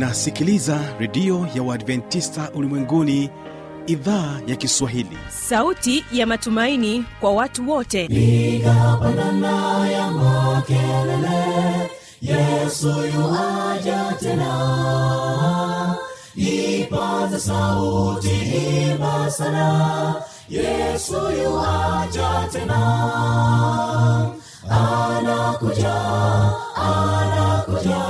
unasikiliza redio ya uadventista ulimwenguni idhaa ya kiswahili. Sauti ya matumaini kwa watu wote. Igapanana ya makelele yesu yuaja tena. Ipaza sauti imba sana yesu yuaja tena. Anakuja anakuja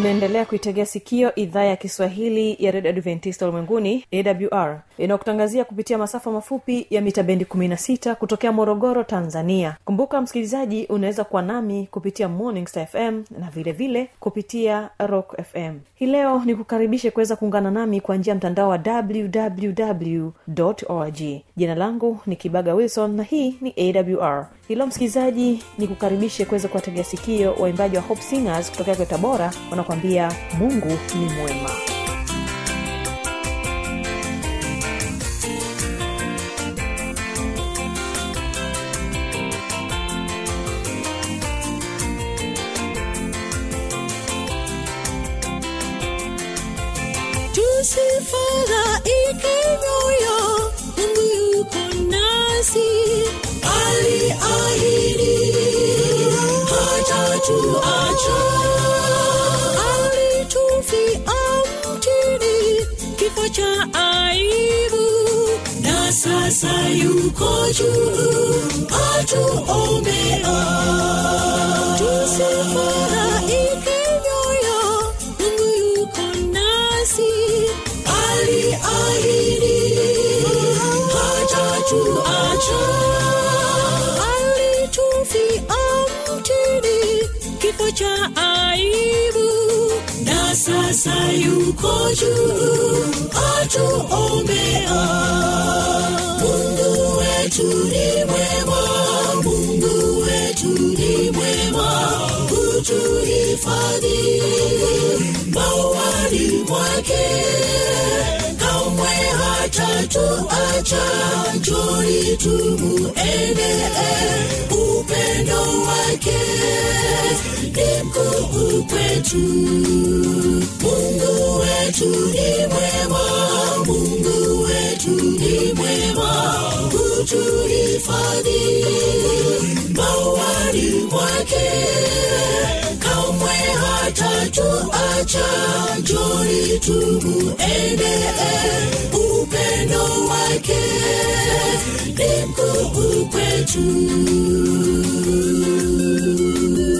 unaendelea kuitegea sikio idhaa ya kiswahili ya redio adventista ulimwenguni awr inayokutangazia kupitia masafa mafupi ya mita bendi 16 kutokea morogoro tanzania. Kumbuka msikilizaji unaweza kuwa nami kupitia morning fm na vile vile kupitia rock fm hii leo nikukaribishe kuweza kuungana nami kwa njia ya mtandao wa www org jina langu ni kibaga wilson na hii ni awr hilo msikilizaji nikukaribishe kuweza kuwategea sikio waimbaji wa hope singers kutokea kwa tabora wanakuambia mungu ni mwema. Tusifadhaike moyo mungu yuko nasi. Aliahidi hatatuacha na sasa yuko juu atuombea tusifadhaike moyo mungu yuko nasi. Aliahidi hatatuacha alitufia mtini kifo cha aibu na sasa yuko juu atuombea mungu wetu ni mwema mungu wetu ni mwema kutuhifadhi mawani mwake kamwe hatatuacha. Njoni tumuendee upendo wake ni mkuu kwetu. Mungu wetu ni mwema mungu wetu ni mwema. Kutuhifadhi mawani mwake kamwe hatatuacha. Njoni tumuendee upendo wake ni mkuu kwetu mara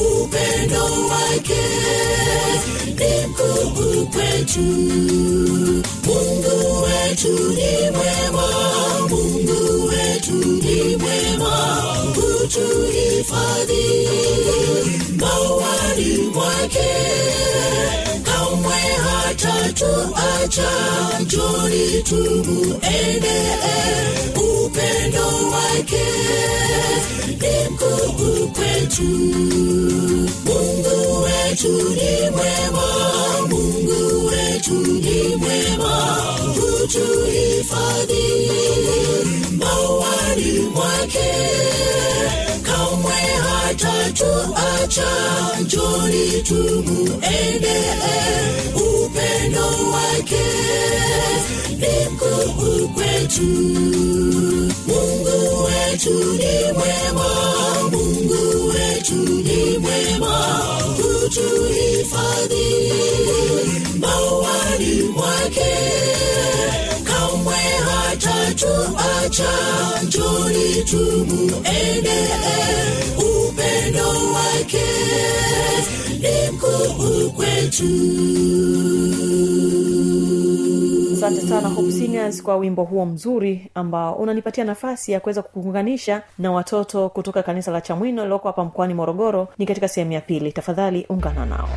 upendo wake ni mkuu kwetu. Mungu wetu ni mwema mungu wetu ni mwema kutuhifadhi mawani mwake kamwe hatatuacha. Njoni tumuendee upendo wake ni mkuu kwetu wetu ni mwema mungu wetu ni mwema kutuhifadhi mawani mwake hatatuacha njoni tumuendee upendo wake. Ni mkuu kwetu mungu wetu ni mwema mungu wetu ni mwema. Kutuhifadhi mawani mwake kamwe hatatuacha njoni tumuende, upendo wake. Ni mkuu kwetu. Asante sana Hope Singers kwa wimbo huo mzuri ambao unanipatia nafasi ya kuweza kukuunganisha na watoto kutoka kanisa la chamwino lililoko hapa mkoani morogoro. Ni katika sehemu ya pili. Tafadhali ungana nao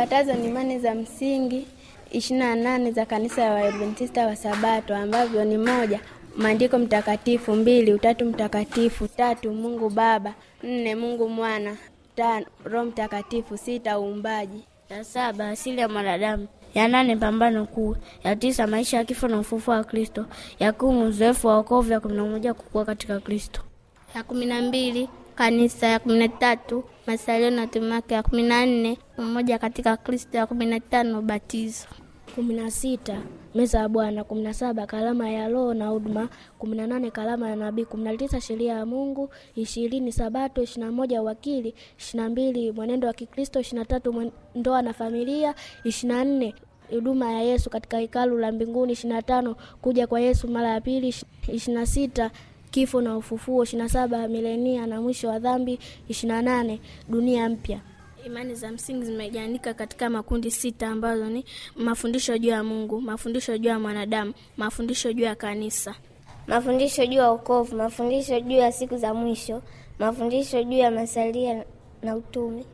Zifuatazo ni imani za msingi ishirini na nane za kanisa la Waadventista wa Sabato ambavyo ni moja, maandiko mtakatifu; mbili, utatu mtakatifu; tatu, Mungu Baba; nne, Mungu Mwana; tano, Roho Mtakatifu; sita, uumbaji. ya saba asili ya mwanadamu, ya nane pambano kuu, ya tisa maisha ya kifo na ufufuo wa Kristo, ya kumi uzoefu wa wokovu, ya kumi na moja kukua katika Kristo, ya kumi na mbili kanisa, ya kumi na tatu masalio na tumake, ya kumi na nne umoja katika Kristo, ya kumi na tano ubatizo. kumi na sita meza ya Bwana, kumi na saba karama ya Roho na huduma, kumi na nane karama ya nabii, kumi na tisa sheria ya Mungu, ishirini Sabato, ishirini na moja uwakili, ishirini na mbili mwenendo wa Kikristo, ishirini na tatu ndoa na familia, ishirini na nne huduma ya Yesu katika hekalu la mbinguni, ishirini na tano kuja kwa Yesu mara ya pili, ishirini na sita kifo na ufufuo, ishirini na saba milenia na mwisho wa dhambi, ishirini na nane dunia mpya. Imani za msingi zimegawanyika katika makundi sita ambazo ni mafundisho juu ya Mungu, mafundisho juu ya mwanadamu, mafundisho juu ya kanisa. mafundisho juu ya wokovu, mafundisho juu ya siku za mwisho, mafundisho juu ya masalia na utume.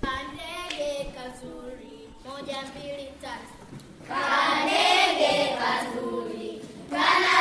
Kandege kazuri, moja mbili tatu. Kandege kazuri, kanaruka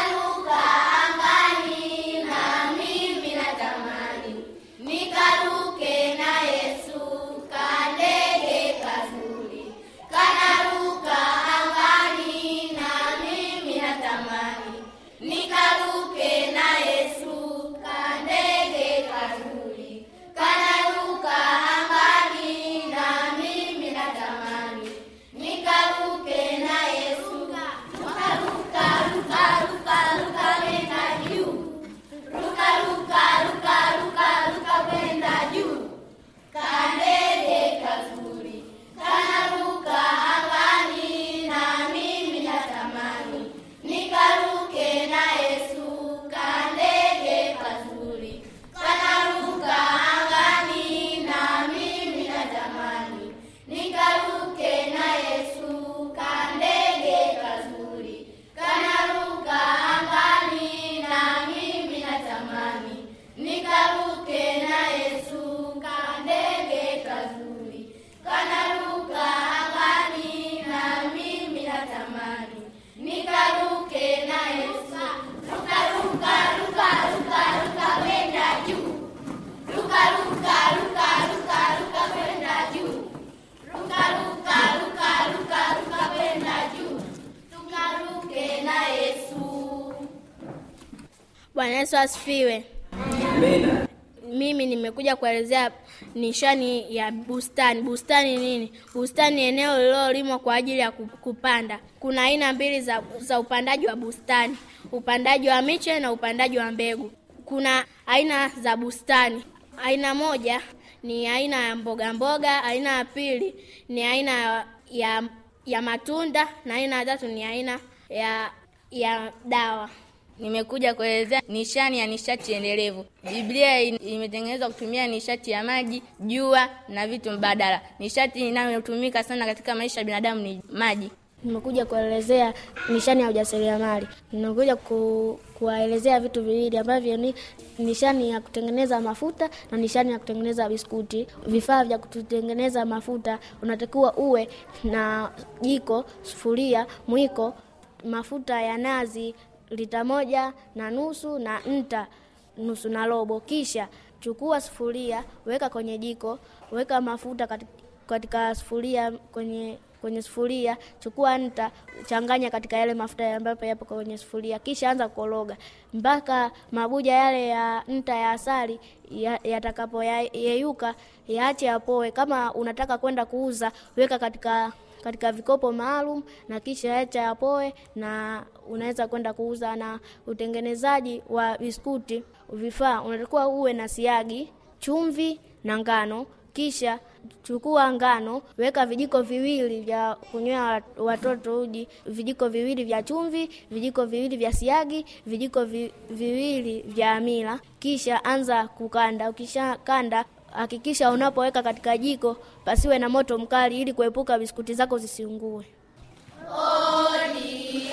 kanaruka angani, na mimi natamani nikaruke na Yesu. Ruka, ruka, ruka, ruka, ruka kwenda juu. Ruka, ruka, ruka, ruka, ruka kwenda juu. Ruka, ruka, ruka, ruka, ruka kwenda juu. Tukaruke na Yesu. Bwana Yesu asifiwe. Mimi nimekuja kuelezea nishani ya bustani. Bustani nini? Bustani ni eneo lililolimwa kwa ajili ya kupanda. Kuna aina mbili za, za upandaji wa bustani, upandaji wa miche na upandaji wa mbegu. Kuna aina za bustani. Aina moja ni aina ya mboga mboga, aina ya pili ni aina ya, ya, ya matunda na aina ya tatu ni aina ya, ya dawa. Nimekuja kuelezea nishani ya nishati endelevu. Biblia imetengenezwa kutumia nishati ya maji, jua na vitu mbadala. Nishati inayotumika sana katika maisha ya binadamu ni maji. Nimekuja kuelezea nishani ya ujasiriamali. Nimekuja ku, kuwaelezea vitu viwili ambavyo ni nishani ya kutengeneza mafuta na nishani ya kutengeneza biskuti. Vifaa vya kutengeneza mafuta unatakiwa uwe na jiko, sufuria, mwiko, mafuta ya nazi lita moja na nusu na nta nusu na robo. Kisha chukua sufuria, weka kwenye jiko, weka mafuta katika, katika sufuria kwenye kwenye sufuria, chukua nta, changanya katika yale mafuta ambayo yapo kwenye sufuria, kisha anza kukoroga mpaka mabuja yale ya nta ya asali yatakapoyeyuka, ya, yaache yapoe. Kama unataka kwenda kuuza, weka katika katika vikopo maalum na kisha acha yapoe, na unaweza kwenda kuuza. Na utengenezaji wa biskuti, vifaa unatakiwa uwe na siagi, chumvi na ngano. Kisha chukua ngano, weka vijiko viwili vya kunywea watoto uji, vijiko viwili vya chumvi, vijiko viwili vya siagi, vijiko vi, viwili vya amila. Kisha anza kukanda. Ukisha kanda hakikisha unapoweka katika jiko pasiwe na moto mkali ili kuepuka biskuti zako zisiungue. Odi,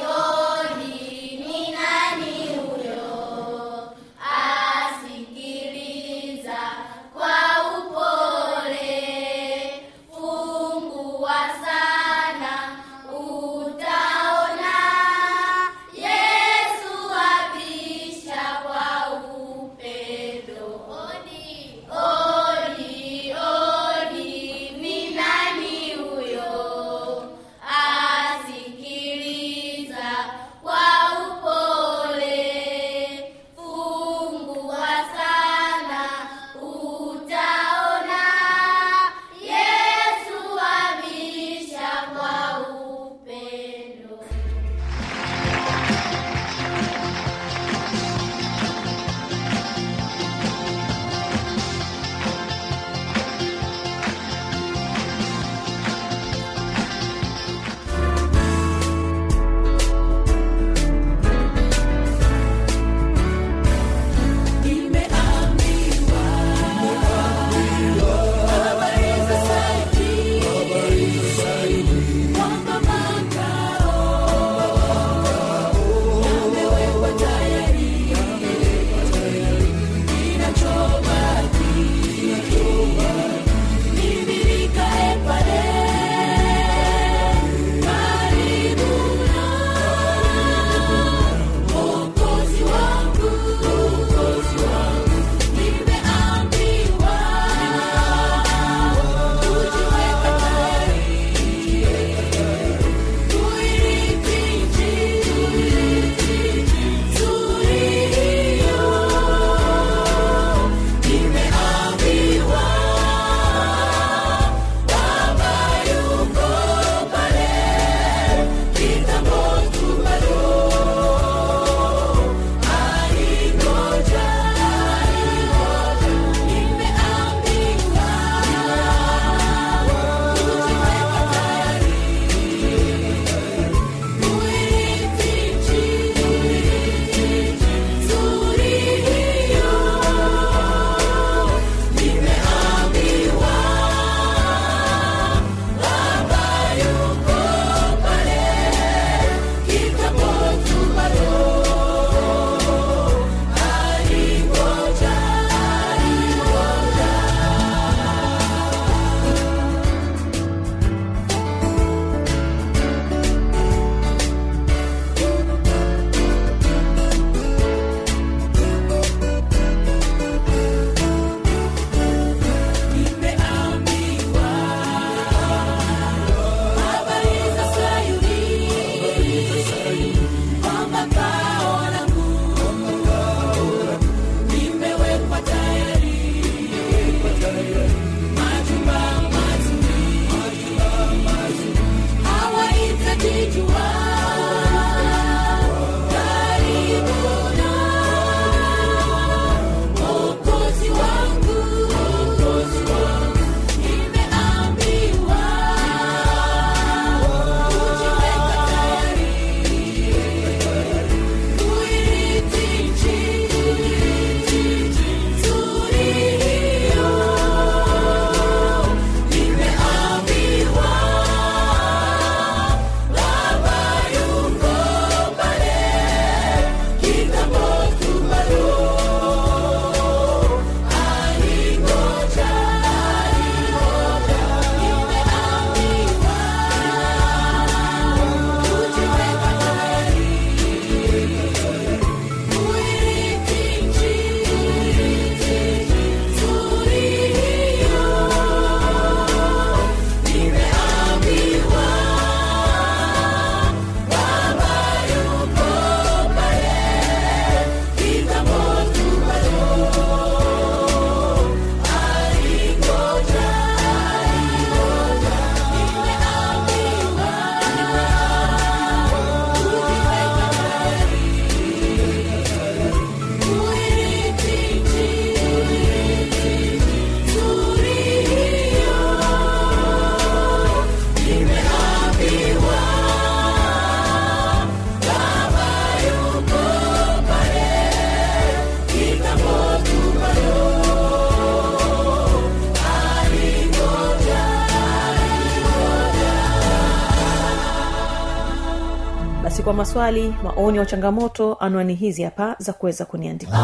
kwa maswali maoni au changamoto anwani hizi hapa za kuweza kuniandikia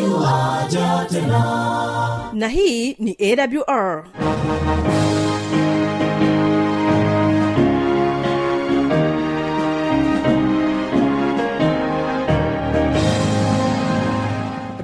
yuaja tena. Na hii ni awr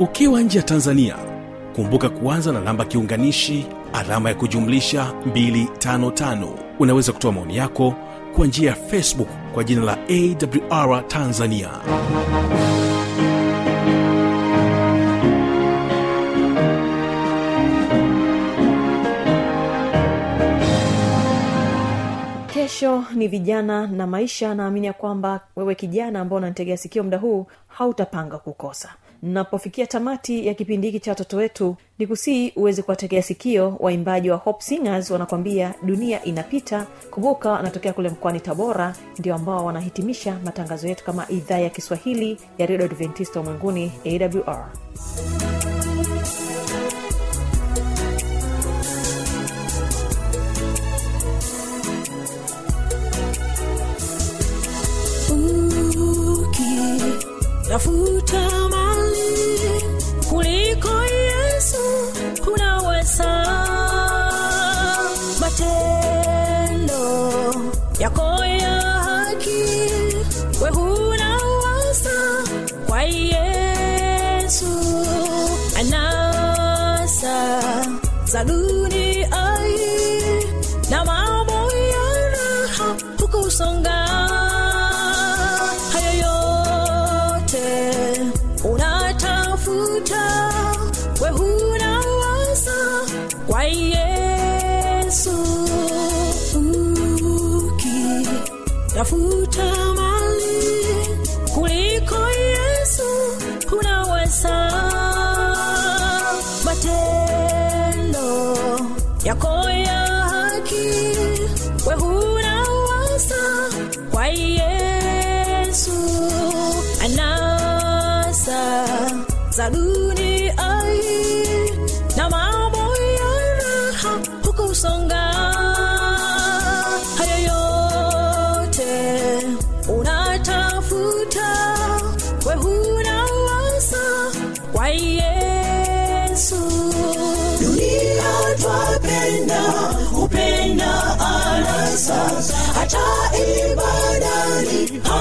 ukiwa nje ya tanzania kumbuka kuanza na namba kiunganishi alama ya kujumlisha 255 unaweza kutoa maoni yako kwa njia ya facebook kwa jina la awr tanzania. Kesho ni vijana na maisha. Naamini ya kwamba wewe kijana ambao unanitegea sikio muda huu hautapanga kukosa napofikia tamati ya kipindi hiki cha watoto wetu ni kusii uweze kuwategea sikio waimbaji wa hope singers wanakwambia dunia inapita. Kumbuka wanatokea kule mkoani tabora ndio ambao wanahitimisha matangazo yetu kama idhaa ya kiswahili ya redio adventista ulimwenguni awr tafuta yako ya haki unaweza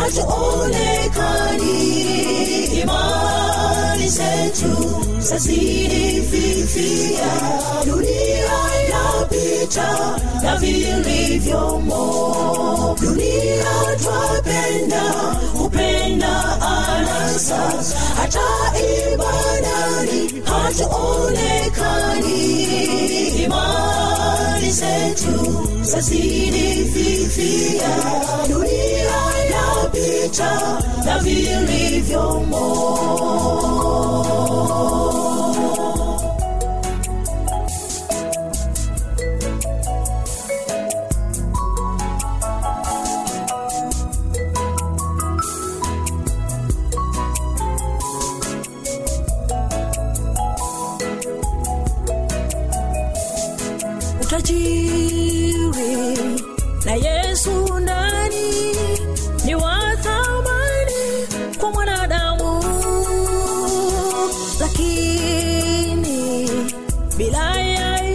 hatuonekani imani zetu zazidi fifia. Dunia inapita na vilivyomo dunia twapenda upenda anasa hata ibadani hatuonekani imani zetu zazidi fifia. Dunia inapita na vilivyomo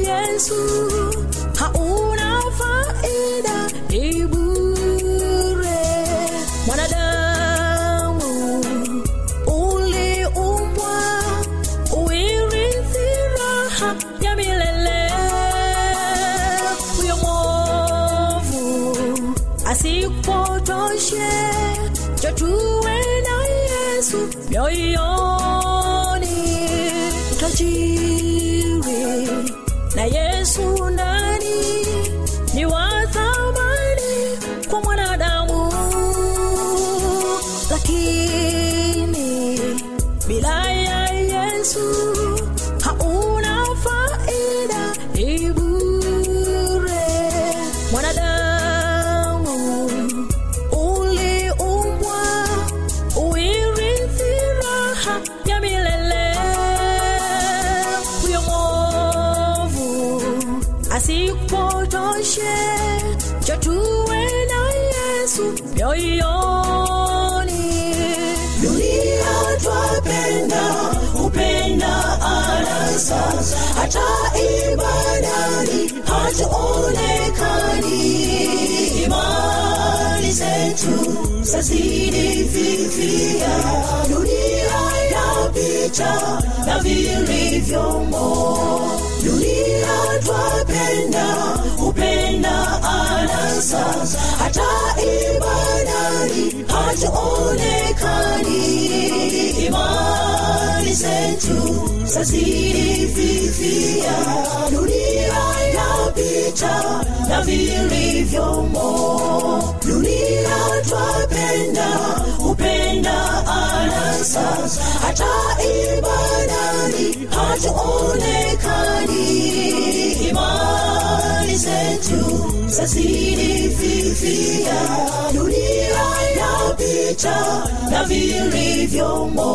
yesu. Hauna faida isikupotoshe chatuwe na yesu moyoni dunia twapenda upenda anasa hata ibadani hatuonekani. Imani zetu zazidi fifia. Dunia yapita na vilivyomo dunia twapenda upenda anasa hata ibadani hatuonekani. Imani zetu zazidi dunia yapita na vilivyomo anasa hata ibadani hatuonekani imani zetu zazidi fifia. Dunia yapita na vilivyomo